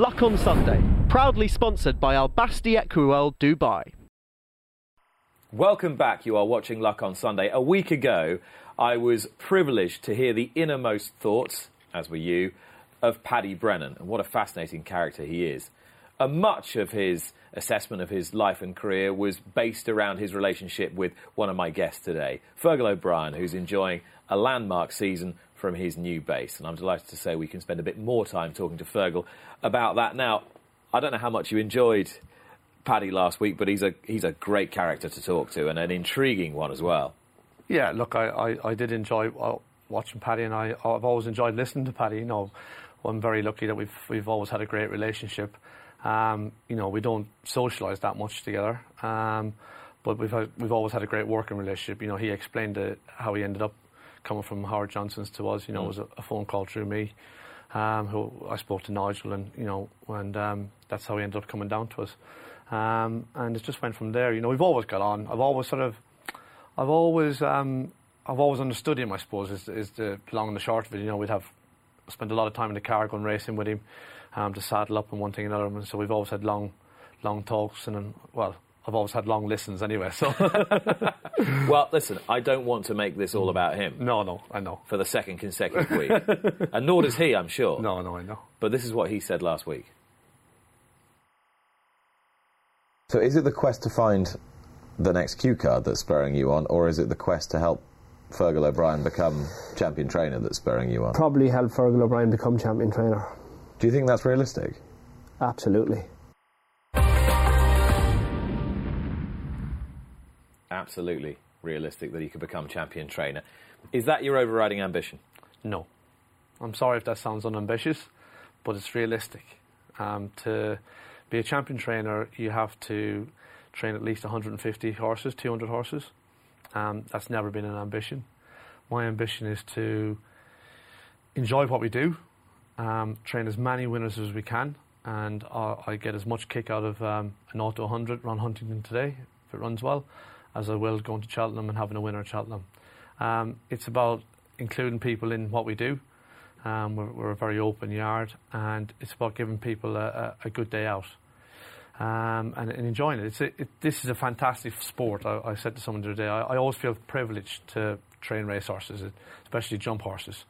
Luck on Sunday, proudly sponsored by Al Basti Equiworld Dubai. Welcome back. You are watching Luck on Sunday. A week ago, I was privileged to hear the innermost thoughts, as were you, of Paddy Brennan. And what a fascinating character he is. And much of his assessment of his life and career was based around his relationship with one of my guests today, Fergal O'Brien, who's enjoying a landmark season from his new base. And I'm delighted to say we can spend a bit more time talking to Fergal about that. Now, I don't know how much you enjoyed Paddy last week, but he's a he's a great character to talk to and an intriguing one as well. Yeah, look, I, I, I did enjoy uh, watching Paddy, and I, I've always enjoyed listening to Paddy. You know, I'm very lucky that we've we've always had a great relationship. Um, you know, we don't socialise that much together, um, but we've had, we've always had a great working relationship. You know, he explained it, how he ended up coming from Howard Johnson's to us. You know, mm. it was a, a, phone call through me. Um, who I spoke to Nigel, and you know, and um, that's how he ended up coming down to us. Um, and it just went from there. You know, we've always got on. I've always sort of, I've always, um, I've always understood him. I suppose is, is the long and the short of it. You know, we'd have spent a lot of time in the car going racing with him um, to saddle up and one thing and another. And so we've always had long, long talks and, well, I've always had long listens anyway. So, well, listen, I don't want to make this all about him. No, no, I know. For the second consecutive week, and nor does he, I'm sure. No, no, I know. But this is what he said last week. So, is it the quest to find the next cue card that's spurring you on, or is it the quest to help Fergal O'Brien become champion trainer that's spurring you on? Probably help Fergal O'Brien become champion trainer. Do you think that's realistic? Absolutely. Absolutely realistic that he could become champion trainer. Is that your overriding ambition? No. I'm sorry if that sounds unambitious, but it's realistic. Um, to be a champion trainer, you have to train at least 150 horses, 200 horses. Um, that's never been an ambition. My ambition is to enjoy what we do, um, train as many winners as we can, and uh, I get as much kick out of um, an auto 100 run Huntingdon today, if it runs well, as I will going to Cheltenham and having a winner at Cheltenham. Um, it's about including people in what we do. Um, we're, we're, a very open yard, and it's about giving people a, a, a good day out. Um, and, and, enjoying it. A, it. This is a fantastic sport. I, I said to someone the other day, I, I, always feel privileged to train race horses, especially jump horses.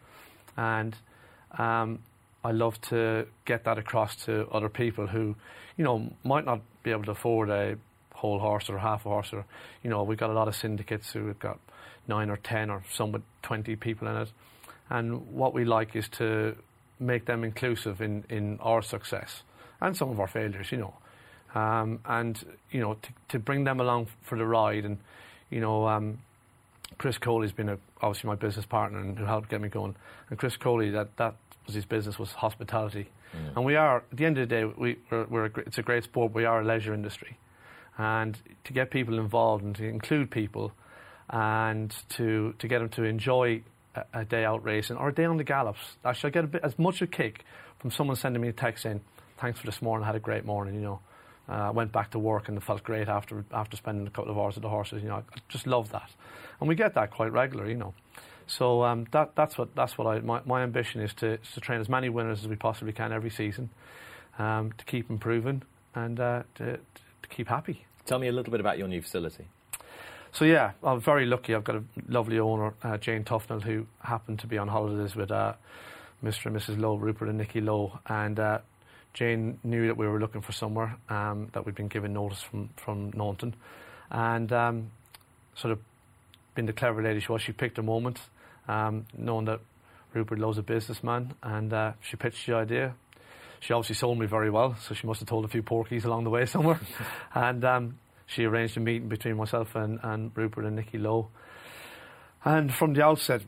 And um, I love to get that across to other people who, you know, might not be able to afford a whole horse or half a horse. Or, you know, we've got a lot of syndicates who have got nine or ten or some with 20 people in it. And what we like is to make them inclusive in, in our success and some of our failures, you know. Um, and, you know, to, to bring them along for the ride. And, you know, um, Chris Coley's been a, obviously my business partner and who helped get me going. And Chris Coley, that, that was his business was hospitality. Mm. And we are, at the end of the day, we, we're, we're a, it's a great sport. We are a leisure industry. And to get people involved and to include people and to, to get them to enjoy a, a day out racing or a day on the gallops. Actually, I get a bit, as much a kick from someone sending me a text saying, thanks for this morning, I had a great morning, you know. Uh, I uh, went back to work and felt great after after spending a couple of hours with the horses. You know, I just love that, and we get that quite regularly. You know, so um, that, that's what that's what I my, my ambition is to, is to train as many winners as we possibly can every season, um, to keep improving and uh, to, to keep happy. Tell me a little bit about your new facility. So yeah, I'm very lucky. I've got a lovely owner, uh, Jane Tufnell, who happened to be on holidays with uh, Mr. and Mrs. Lowe, Rupert and Nikki Lowe, and uh, Jane knew that we were looking for somewhere um, that we'd been given notice from from Naunton, and um, sort of being the clever lady she was, she picked a moment um, knowing that Rupert Lowe's a businessman, and uh, she pitched the idea. She obviously sold me very well, so she must have told a few porkies along the way somewhere. and um, she arranged a meeting between myself and, and Rupert and Nikki Lowe. And from the outset,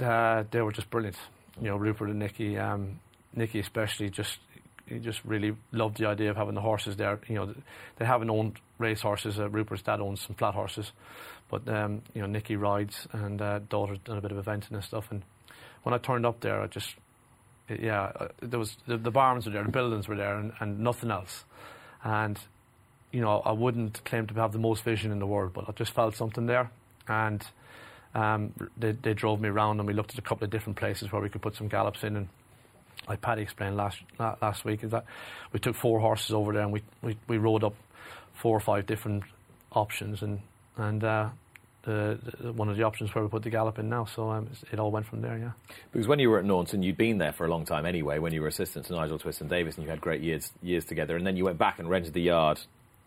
uh, they were just brilliant. You know, Rupert and Nikki, um, Nikki especially, just he just really loved the idea of having the horses there. You know, they haven't owned race horses. Uh, Rupert's dad owns some flat horses, but um, you know, Nikki rides and uh, daughter's done a bit of eventing and stuff. And when I turned up there, I just, yeah, uh, there was the, the barns were there, the buildings were there, and, and nothing else. And you know, I wouldn't claim to have the most vision in the world, but I just felt something there. And um, they, they drove me around and we looked at a couple of different places where we could put some gallops in. And like Paddy explained last last week, is that we took four horses over there and we, we, we rode up four or five different options and and uh, the, the, one of the options where we put the gallop in now. So um, it all went from there. Yeah. Because when you were at Naunton, you'd been there for a long time anyway. When you were assistant to Nigel Twiston-Davies, and you had great years years together, and then you went back and rented the yard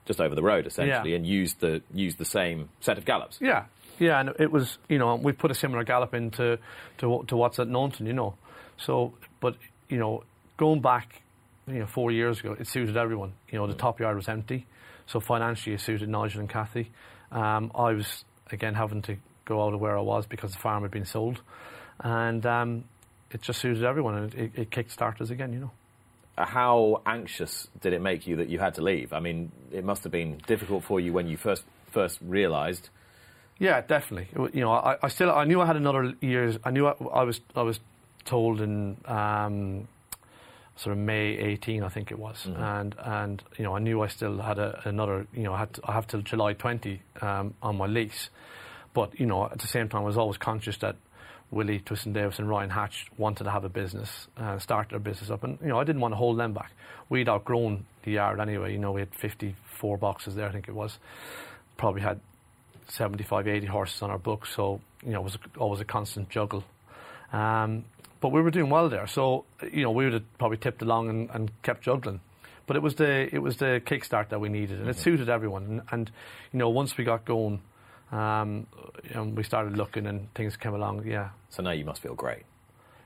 just over the road essentially, Yeah. and used the used the same set of gallops. Yeah, yeah, and it was you know we put a similar gallop into to to what's at Naunton, you know. So, but you know, going back, you know, four years ago, it suited everyone. You know, the top yard was empty, so financially it suited Nigel and Kathy. Um, I was again having to go out of where I was because the farm had been sold, and um, it just suited everyone, and it, it kick starters again, you know. How anxious did it make you that you had to leave? I mean, it must have been difficult for you when you first first realised. Yeah, definitely. You know, I, I still I knew I had another years. I knew I, I was I was told in um, sort of May 18, I think it was, and and you know I knew I still had a, another. You know, I had to, I have till July 20 um, on my lease, but you know at the same time I was always conscious that. Willie Twiston-Davies and Ryan Hatch wanted to have a business, uh, start their business up, and you know I didn't want to hold them back. We'd outgrown the yard anyway. You know we had 54 boxes there, I think it was. Probably had 75, 80 horses on our book, so you know it was always a constant juggle. Um, but we were doing well there, so you know we would have probably tipped along and, and kept juggling. But it was the it was the kickstart that we needed, and it mm-hmm. suited everyone. And, and you know once we got going, um, and we started looking and things came along. Yeah, So now you must feel great,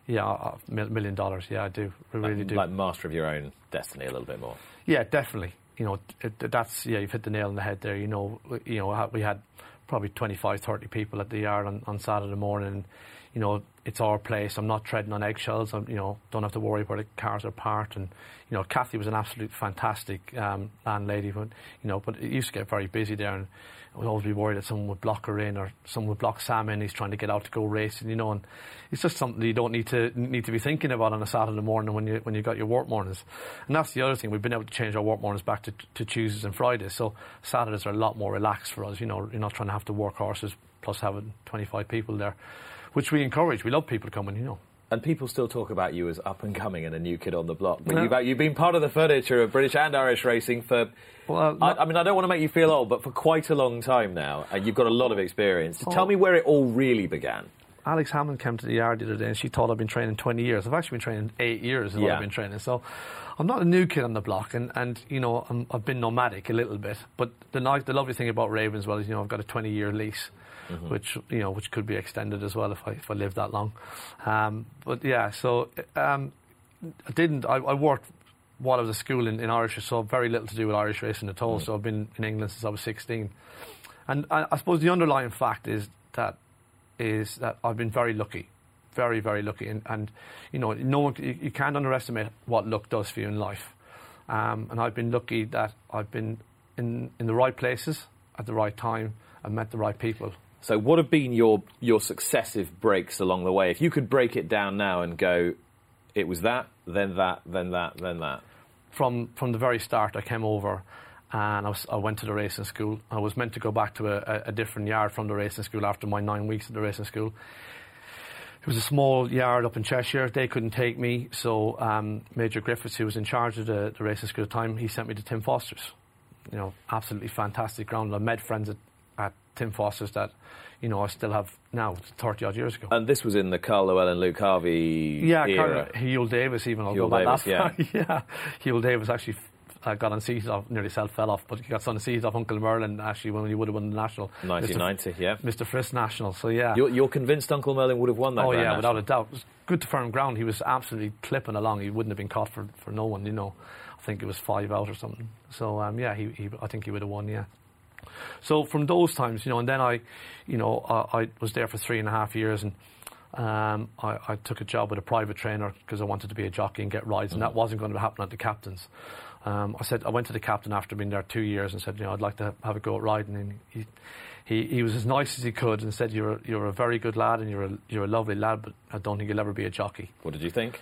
yeah, uh, uh, a million dollars. Yeah, I do, I really like, do. like master of your own destiny a little bit more. Yeah, definitely. You know, it, that's yeah, you've hit the nail on the head there. You know, you know, we had probably 25, 30 people at the yard on, on Saturday morning. You know, it's our place. I'm not treading on eggshells. I'm, you know, don't have to worry where the cars are parked. And, you know, Kathy was an absolute fantastic um, landlady. But, you know, but it used to get very busy there, and I would always be worried that someone would block her in, or someone would block Sam in. He's trying to get out to go racing, you know. And it's just something you don't need to need to be thinking about on a Saturday morning when you when you got your work mornings. And that's the other thing. We've been able to change our work mornings back to, to Tuesdays and Fridays. So Saturdays are a lot more relaxed for us. You know, you're not trying to have to work horses plus having 25 people there, which we encourage. We love people coming. You know. And people still talk about you as up and coming and a new kid on the block. But Yeah. you've, you've been part of the furniture of British and Irish racing for. Well, uh, I, I mean, I don't want to make you feel old, but for quite a long time now, and you've got a lot of experience. Oh. Tell me where it all really began. Alex Hammond came to the yard the other day and she thought I'd been training 20 years. I've actually been training eight years is what Yeah. I've been training. So I'm not a new kid on the block and, and you know, I'm, I've been nomadic a little bit. But the, nice, the lovely thing about Ravenswell, is, you know, I've got a 20 year lease. Which you know, which could be extended as well if I if I live that long, um, but yeah. So um, I didn't. I, I worked while I was at school in, in Irish, so very little to do with Irish racing at all. So I've been in England since I was 16, and I, I suppose the underlying fact is that is that I've been very lucky, very very lucky, and, and you know, no one you, you can't underestimate what luck does for you in life. Um, and I've been lucky that I've been in in the right places at the right time and met the right people. So, what have been your your successive breaks along the way? If you could break it down now and go, it was that, then that, then that, then that. from from the very start, I came over and I, was, I went to the racing school. I was meant to go back to a, a, different yard from the racing school after my nine weeks at the racing school. It was a small yard up in Cheshire. They couldn't take me, so um, Major Griffiths, who was in charge of the, the racing school at the time, he sent me to Tim Forster's. You know, absolutely fantastic ground. I met friends at Tim Forster's that, you know, I still have now, 30 odd years ago. And this was in the Carl Llewellyn, Luke Harvey Yeah, era. Carl, Hywel Davies even. I'll Hugh go back Davis, that far. yeah. Hywel Davies actually uh, got unseated off, nearly self fell off, but he got unseated off Uncle Merlin actually when he would have won the national. 1990, yeah. Mr. Frisk National, so yeah. You're, you're convinced Uncle Merlin would have won that? oh yeah, National? without a doubt. It was good to firm ground. He was absolutely clipping along. He wouldn't have been caught for, for no one, you know. I think it was five out or something. So um, yeah, he, he I think he would have won, yeah. So from those times, you know, and then I, you know, I, I was there for three and a half years, and um, I, I took a job with a private trainer because I wanted to be a jockey and get rides, and that wasn't going to happen at the captain's. Um, I said I went to the captain after being there two years and said, you know, I'd like to have a go at riding, and he. He, he was as nice as he could and said, "You're a, you're a very good lad and you're a, you're a lovely lad, but I don't think you'll ever be a jockey." What did you think?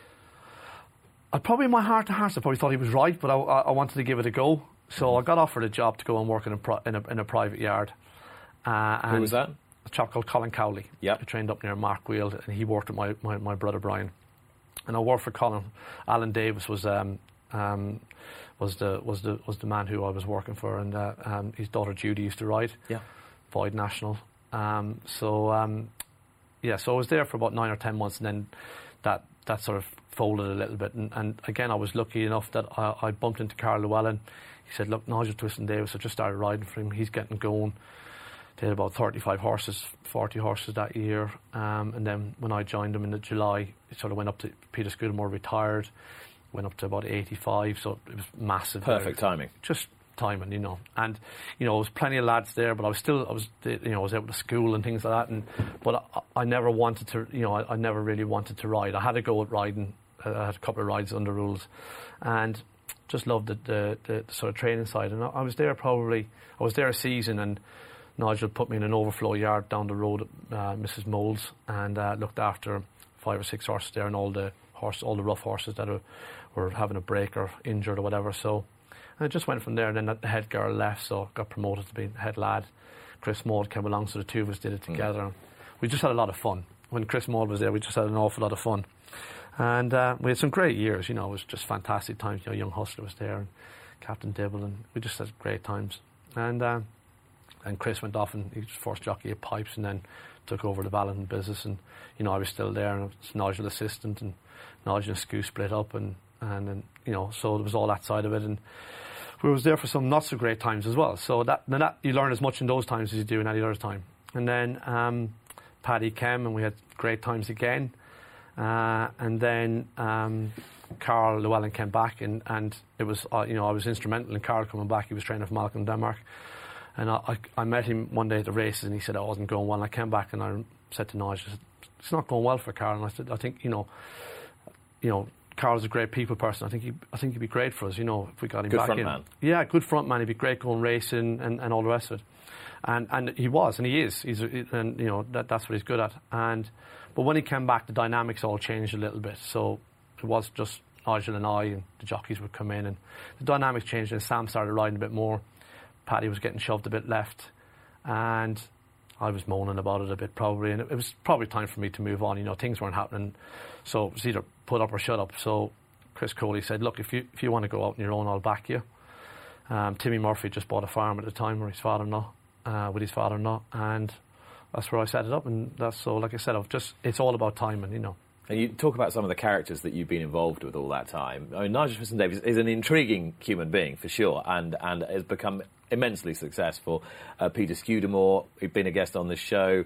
I probably in my heart to heart, I probably thought he was right, but I, I, I wanted to give it a go. So. I got offered a job to go and work in a in a, in a private yard. Uh, Who was that? A chap called Colin Cowley. Yep. Who trained up near Mark Weald, and he worked with my, my, my brother Brian. and I worked for Colin. Alan Davis was um, um, was the was the was the man who I was working for, and uh, um, his daughter Judy used to ride. Yeah. Boyd National. Um, so um, yeah, so I was there for about nine or ten months, and then that that sort of folded a little bit. And, and again, I was lucky enough that I, I bumped into Carl Llewellyn. He said, "Look, Nigel Twiston-Davies, I just started riding for him. He's getting going." They had about 35 horses, 40 horses that year. Um, and then when I joined them in the July, it sort of went up to Peter Scudamore retired, went up to about 85. So it was massive. Perfect timing. just timing, you know. And you know, there was plenty of lads there, but I was still, I was, you know, I was out to school and things like that. And but I, I never wanted to, you know, I, I never really wanted to ride. I had to go at riding. I had a couple of rides under rules, and just loved the, the, the, sort of training side. And I, I was there probably, I was there a season, and Nigel put me in an overflow yard down the road at uh, Mrs. Moles, and uh, looked after five or six horses there, and all the horse, all the rough horses that were having a break or injured or whatever. So. And it just went from there. And then the head girl left, so got promoted to be head lad. Chris Maude came along, so the two of us did it together. And we just had a lot of fun. When Chris Maude was there, we just had an awful lot of fun. And uh, we had some great years, you know, it was just fantastic times. You know, Young Hustler was there, and Captain Dibble, and we just had great times. And um, and Chris went off and he was first jockey at Pipes and then took over the Ballon business. And, you know, I was still there and I was Nigel assistant and Nigel and Scu split up and, and, and, you know, so there was all that side of it. And we was there for some not so great times as well. So that, that you learn as much in those times as you do in any other time. And then um, Paddy came and we had great times again. Uh, and then um, Carl Llewellyn came back and, and it was, uh, you know, I was instrumental in Carl coming back. He was training for Malcolm Denmark. And I, I, I met him one day at the races and he said I wasn't going well. And I came back and I said to Nigel, it's not going well for Carl. And I said, I think, you know, you know, Carl's a great people person. I think he, I think he'd be great for us, you know, if we got him Good back front in. man. Yeah, good front man. He'd be great going racing and, and all the rest of it. And and he was, and he is. He's and you know that that's what he's good at. And but when he came back, the dynamics all changed a little bit. So it was just Nigel and I, and the jockeys would come in, and the dynamics changed. And Sam started riding a bit more. Paddy was getting shoved a bit left, and I was moaning about it a bit probably, and it, it was probably time for me to move on. You know, things weren't happening, so it was either put up or shut up. So Chris Coley said, "Look, if you if you want to go out on your own, I'll back you." Um, Timmy Murphy just bought a farm at the time, or his father-in-law, uh, with his father-in-law, and that's where I set it up. And that's so, like I said, I've just it's all about timing, you know. And you talk about some of the characters that you've been involved with all that time. I mean, Nigel Twiston-Davies is an intriguing human being for sure, and and has become immensely successful. Uh, Peter Scudamore, who's been a guest on this show,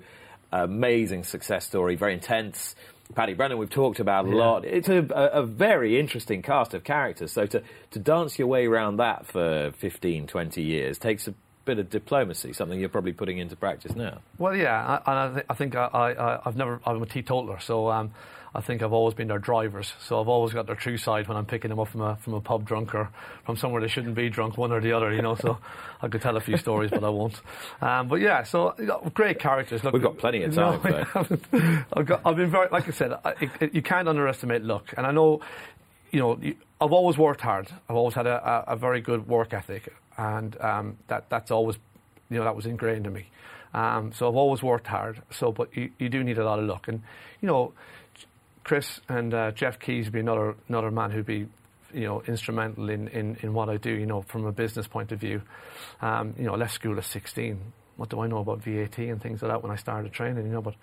amazing success story, very intense. Paddy Brennan, we've talked about a lot. It's a, a, very interesting cast of characters. So to, to dance your way around that for 15, 20 years takes a bit of diplomacy, something you're probably putting into practice now. Well, yeah, I, and I, th- I think I, I, I've never. I'm a teetotaler, so um, I think I've always been their drivers. So I've always got their true side when I'm picking them up from a from a pub drunk or from somewhere they shouldn't be drunk, one or the other. You know, so I could tell a few stories, but I won't. Um, but yeah, so you know, great characters. Look, We've got plenty of time, No, I so. haven't. Got, I've been very, like I said, I, it, you can't underestimate luck, and I know. You know, I've always worked hard. I've always had a, a, a very good work ethic, and um, that that's always you know that was ingrained in me. Um, so I've always worked hard. So, but you, you do need a lot of luck, and you know, Chris and uh, Jeff Keys would be another another man who'd be you know instrumental in, in, in what I do. You know, from a business point of view. Um, you know, I left school at 16. What do I know about VAT and things like that when I started training? You know, but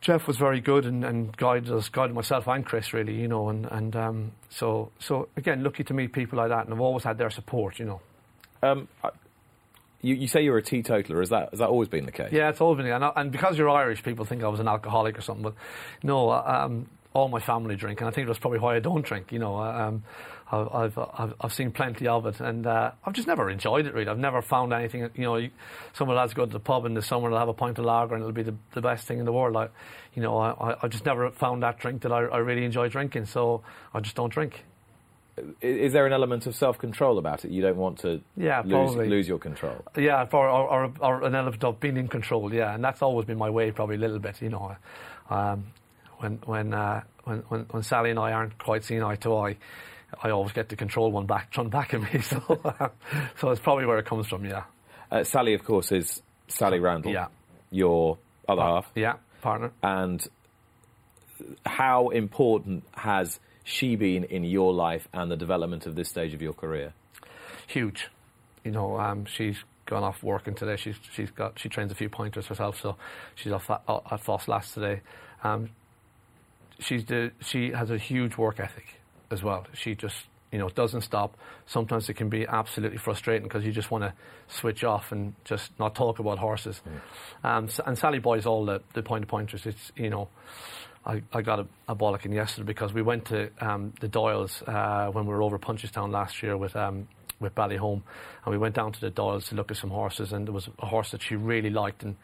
Jeff was very good and, and guided us, guided myself and Chris really, you know, and, and um, so so again, lucky to meet people like that, and I've always had their support, you know. Um, you, you say you're a teetotaler. Has that, has that always been the case? Yeah, it's always been, and, I- and because you're Irish, people think I was an alcoholic or something. But no, um, all my family drink, and I think that's probably why I don't drink. You know, um, I've, I've I've I've seen plenty of it, and uh, I've just never enjoyed it. Really, I've never found anything. You know, some of the lads go to the pub in the summer, they'll have a pint of lager, and it'll be the, the best thing in the world. Like, you know, I, I- I just never found that drink that I, I really enjoy drinking, so I just don't drink. Is there an element of self control about it? You don't want to Yeah, lose, lose your control. Yeah, for, or, or, or an element of being in control. Yeah, and that's always been my way, probably a little bit. You know, um, when when, uh, when when when Sally and I aren't quite seeing eye to eye, I always get to control one back, run back at me. So, so it's probably where it comes from. Yeah, Uh, Sally, of course, is Sally Randell, Yeah. your other half. yeah, partner. And how important has she been in your life and the development of this stage of your career? huge. You know, um, she's gone off working today. She's she's got she trains a few pointers herself, so she's off at, at Foss Lass today. Um, she's the, she has a huge work ethic as well. She just you know doesn't stop. Sometimes it can be absolutely frustrating because you just want to switch off and just not talk about horses. Um, and Sally Boy's all the, the point pointers. It's you know. I, I got a, a bollocking yesterday because we went to um, the Doyles uh, when we were over Punchestown last year with um, with Ballyhome, and we went down to the Doyles to look at some horses, and there was a horse that she really liked, and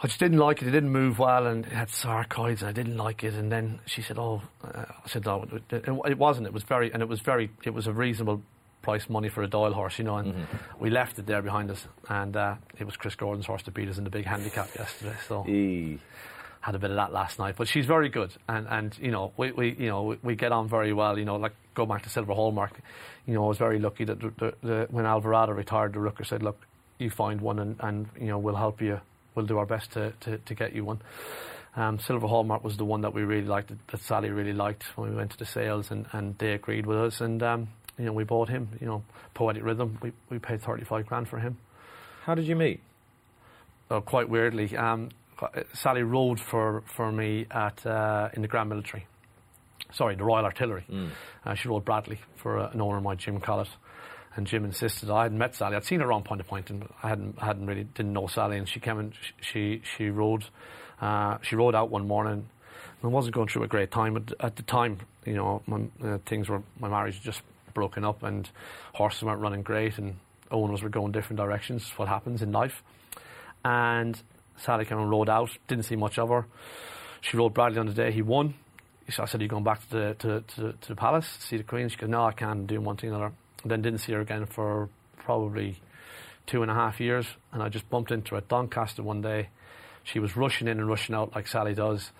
I just didn't like it. It didn't move well, and it had sarcoids, and I didn't like it. And then she said, "Oh," uh, I said, "No, it, it, wasn't. It was very, and it was very, it was a reasonable." Price money for a Doyle horse, you know, and we left it there behind us, and uh, it was Chris Gordon's horse that beat us in the big handicap yesterday. So E. had a bit of that last night. But she's very good, and and you know we, we you know we, we get on very well. You know, like go back to Silver Hallmark. You know, I was very lucky that the, the, the, when Alvarado retired, the Rooker said, "Look, you find one, and, and you know we'll help you. We'll do our best to, to, to get you one." Um, Silver Hallmark was the one that we really liked, that, that Sally really liked when we went to the sales, and, and they agreed with us, and um, you know we bought him. You know, Poetic Rhythm. We we paid thirty five grand for him How did you meet? uh, quite weirdly. Um, Sally rode for, for me at uh, in the Grand Military. Sorry, the Royal Artillery. Uh, she rode Bradley for uh, an owner of mine, Jim Collett. And Jim insisted I hadn't met Sally. I'd seen her on Point to Point, and I hadn't hadn't really didn't know Sally. And she came and sh- she she rode uh, she rode out one morning. I wasn't going through a great time at, at the time. You know, my, uh, things were my marriage had just broken up, and horses weren't running great, and owners were going different directions. What happens in life? And Sally came and rode out. Didn't see much of her. She rode Bradley on the day he won. So I said, "Are you going back to the to, to, to the palace to see the Queen?" She goes, "No, I can't. Doing one thing or another." And then didn't see her again for probably two and a half years. And I just bumped into her at Doncaster one day. She was rushing in and rushing out like Sally does.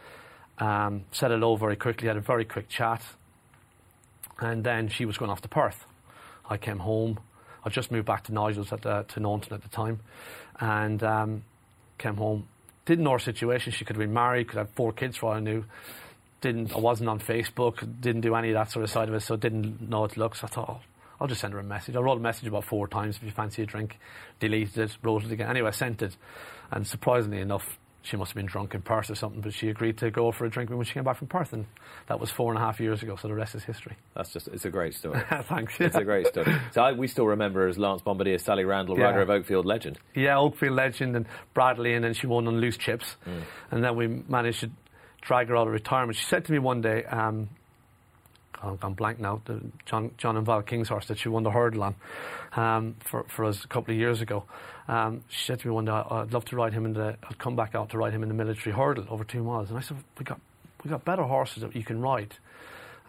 Um, said hello very quickly. Had a very quick chat. And then she was going off to Perth. I came home. I just moved back to Nigel's at the, to Naunton at the time, and um, came home. Didn't know her situation. She could have been married. Could have four kids for all I knew. Didn't. I wasn't on Facebook. Didn't do any of that sort of side of it. So didn't know how to look. So I thought, oh, I'll just send her a message. I wrote a message about four times. If you fancy a drink, deleted it, wrote it again. Anyway, I sent it, and surprisingly enough, she must have been drunk in Perth or something. But she agreed to go for a drink when she came back from Perth, and that was four and a half years ago. So the rest is history. That's just, it's a great story. Thanks. It's a great story. So I, we still remember her as Lance Bombardier, Sally Randell, Yeah. rider of Oakfield legend. Yeah, Oakfield legend and Bradley, and then she won on loose chips. Mm. And then we managed to drag her out of retirement. She said to me one day, um, I'm gone blank now, the John, John and Val King's horse that she won the hurdle on um, for, for us a couple of years ago. Um, she said to me one day, I'd love to ride him in the, I'd come back out to ride him in the military hurdle over two miles. And I said, we got, we got better horses that you can ride.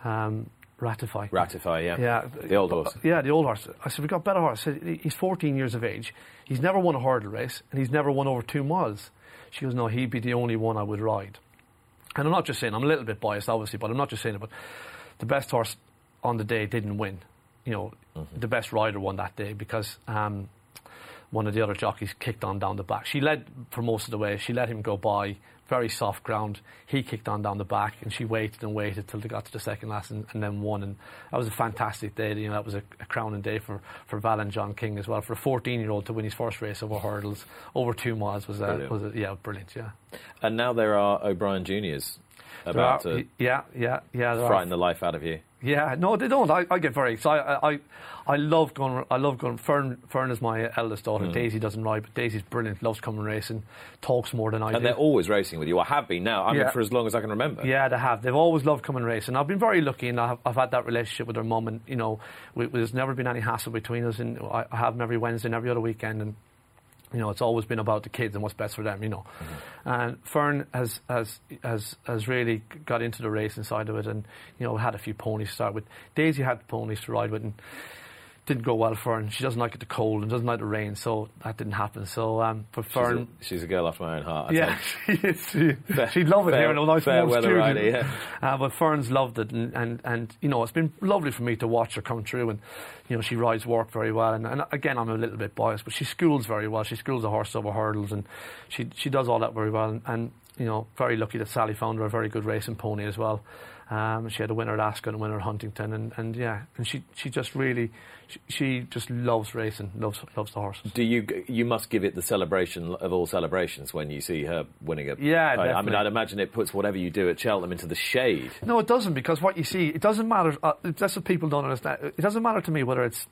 Um, ratify. Ratify, yeah. Yeah, The old horse. Yeah, the old horse. I said, we've got better horse. I said, he's 14 years of age. He's never won a hurdle race, and he's never won over two miles. She goes, no, he'd be the only one I would ride. And I'm not just saying, I'm a little bit biased, obviously, but I'm not just saying it, but the best horse on the day didn't win. You know, the best rider won that day because um, one of the other jockeys kicked on down the back. She led for most of the way. She let him go by, very soft ground. He kicked on down the back, and she waited and waited till they got to the second last and, and then won. And that was a fantastic day. You know, that was a, a crowning day for, for Val and John King as well. For a 14 year old to win his first race over hurdles, over two miles, was, uh, Brilliant. was a, yeah, brilliant, yeah. And now there are O'Brien Juniors about are- to yeah, yeah, yeah. there are. frighten the life out of you. Yeah, no, they don't. I, I get very excited. I, I, I love going. I love going. Fern, Fern is my eldest daughter. Mm. Daisy doesn't ride, but Daisy's brilliant. Loves coming racing. Talks more than I And do. And they're always racing with you. I have been now. I mean, Yeah. for as long as I can remember. Yeah, they have. They've always loved coming racing. I've been very lucky, and I've, I've had that relationship with their mum, and you know, we, there's never been any hassle between us. And I, I have them every Wednesday and every other weekend, and you know, it's always been about the kids and what's best for them. You know, mm-hmm. and Fern has has has has really got into the racing side of it, and you know, had a few ponies to start with. Daisy had ponies to ride with, and didn't go well for her. And she doesn't like it the cold and doesn't like the rain, so that didn't happen. So um, for She's Fern. a, she's a girl after my own heart. I Yeah, think. she is. She, Fair- she'd love it fair- here in a nice fair warm weather rider, yeah. Uh, but Fern's loved it, and, and, and you know it's been lovely for me to watch her come through, and you know she rides work very well, and, and again I'm a little bit biased, but she schools very well. She schools the horse over hurdles, and she she does all that very well, and, and you know, very lucky that Sally found her a very good racing pony as well. Um, she had a winner at Ascot and a winner at Huntingdon, and, and yeah, and she, she just really, she, she just loves racing, loves loves the horses. Do you you must give it the celebration of all celebrations when you see her winning a Yeah, I- I mean. I'd imagine it puts whatever you do at Cheltenham into the shade. No, it doesn't because what you see, it doesn't matter. Uh, that's what people don't understand. It doesn't matter to me whether it's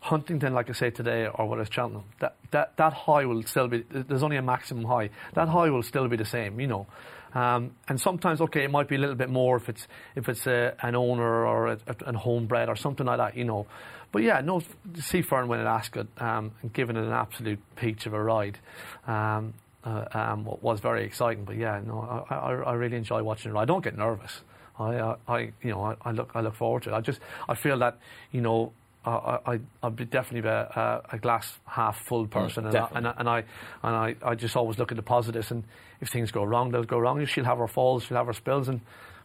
Huntingdon, like I say today, or whether it's Cheltenham. That that that high will still be. There's only a maximum high. That high will still be the same, you know. Um, and sometimes, okay, it might be a little bit more if it's if it's a, an owner or a, a, an homebred or something like that, you know. But yeah, no, see Fern win at Ascot um, and giving it an absolute peach of a ride. Um, uh, um, was very exciting, but yeah, no, I, I, I really enjoy watching it. I don't get nervous. I, uh, I, you know, I, I look, I look forward to it. I just, I feel that, you know, I, I, I'd be definitely a, a, a glass half full mm, person, and, I, and, I, and I, and I, I just always look at the positives. And if things go wrong, they'll go wrong. She'll have her falls, she'll have her spills, and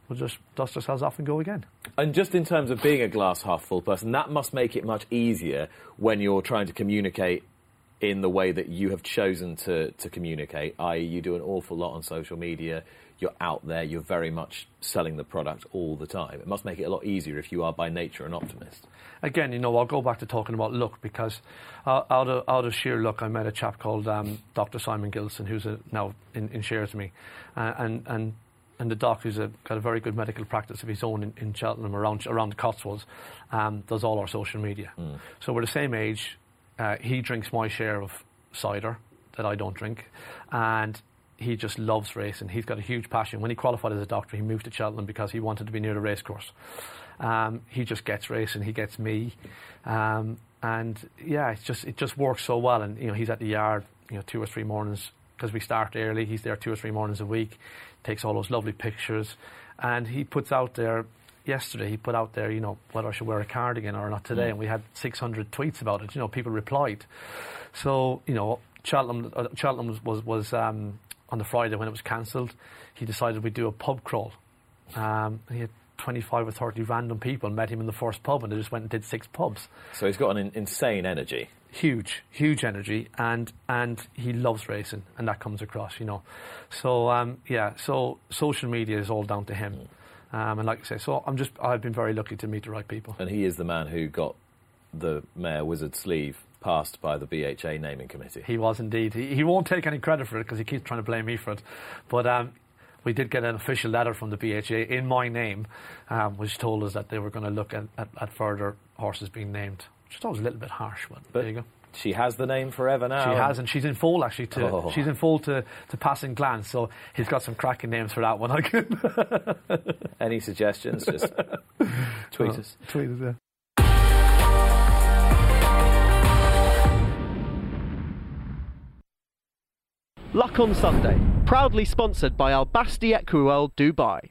we'll just dust ourselves off and go again. And just in terms of being a glass half full person, that must make it much easier when you're trying to communicate in the way that you have chosen to, to communicate, i.e., you do an awful lot on social media, you're out there, you're very much selling the product all the time. It must make it a lot easier if you are by nature an optimist. again, you know, I'll go back to talking about luck because uh, out of out of sheer luck, I met a chap called um, Dr. Simon Gilson, who's a, now in, in shares me, uh, and and and the doc, who's a, got a very good medical practice of his own in, in Cheltenham around around the Cotswolds, um, does all our social media. So we're the same age. Uh, he drinks my share of cider that I don't drink, and he just loves racing. He's got a huge passion. When he qualified as a doctor, he moved to Cheltenham because he wanted to be near the racecourse. Um, he just gets racing. He gets me, um, and yeah, it's just it just works so well. And you know, he's at the yard, you know, two or three mornings because we start early. He's there two or three mornings a week. Takes all those lovely pictures, and he puts out there. Yesterday, he put out there, you know, whether I should wear a cardigan or not today, and we had 600 tweets about it. You know, people replied. So, you know, Cheltenham, uh, Cheltenham was was, was um, on the Friday when it was cancelled. He decided we'd do a pub crawl. Um, he had 25 or 30 random people met him in the first pub, and they just went and did six pubs. So he's got an in- insane energy. Huge, huge energy, and and he loves racing, and that comes across, you know. So um, yeah, so social media is all down to him, um, and like I say, so I'm just I've been very lucky to meet the right people. And he is the man who got the Mayor Wizard sleeve passed by the BHA naming committee. He was indeed. He, he won't take any credit for it because he keeps trying to blame me for it. But um, we did get an official letter from the BHA in my name, um, which told us that they were going to look at, at, at further horses being named, which I thought was a little bit harsh, but, But there you go. She has the name forever now. She has, and she's in full actually. To Oh. she's in full to, to passing glance. So he's got some cracking names for that one. I can Any suggestions? Just tweet us. tweet us. Yeah. Luck on Sunday, proudly sponsored by Al Basti Equiworld Dubai.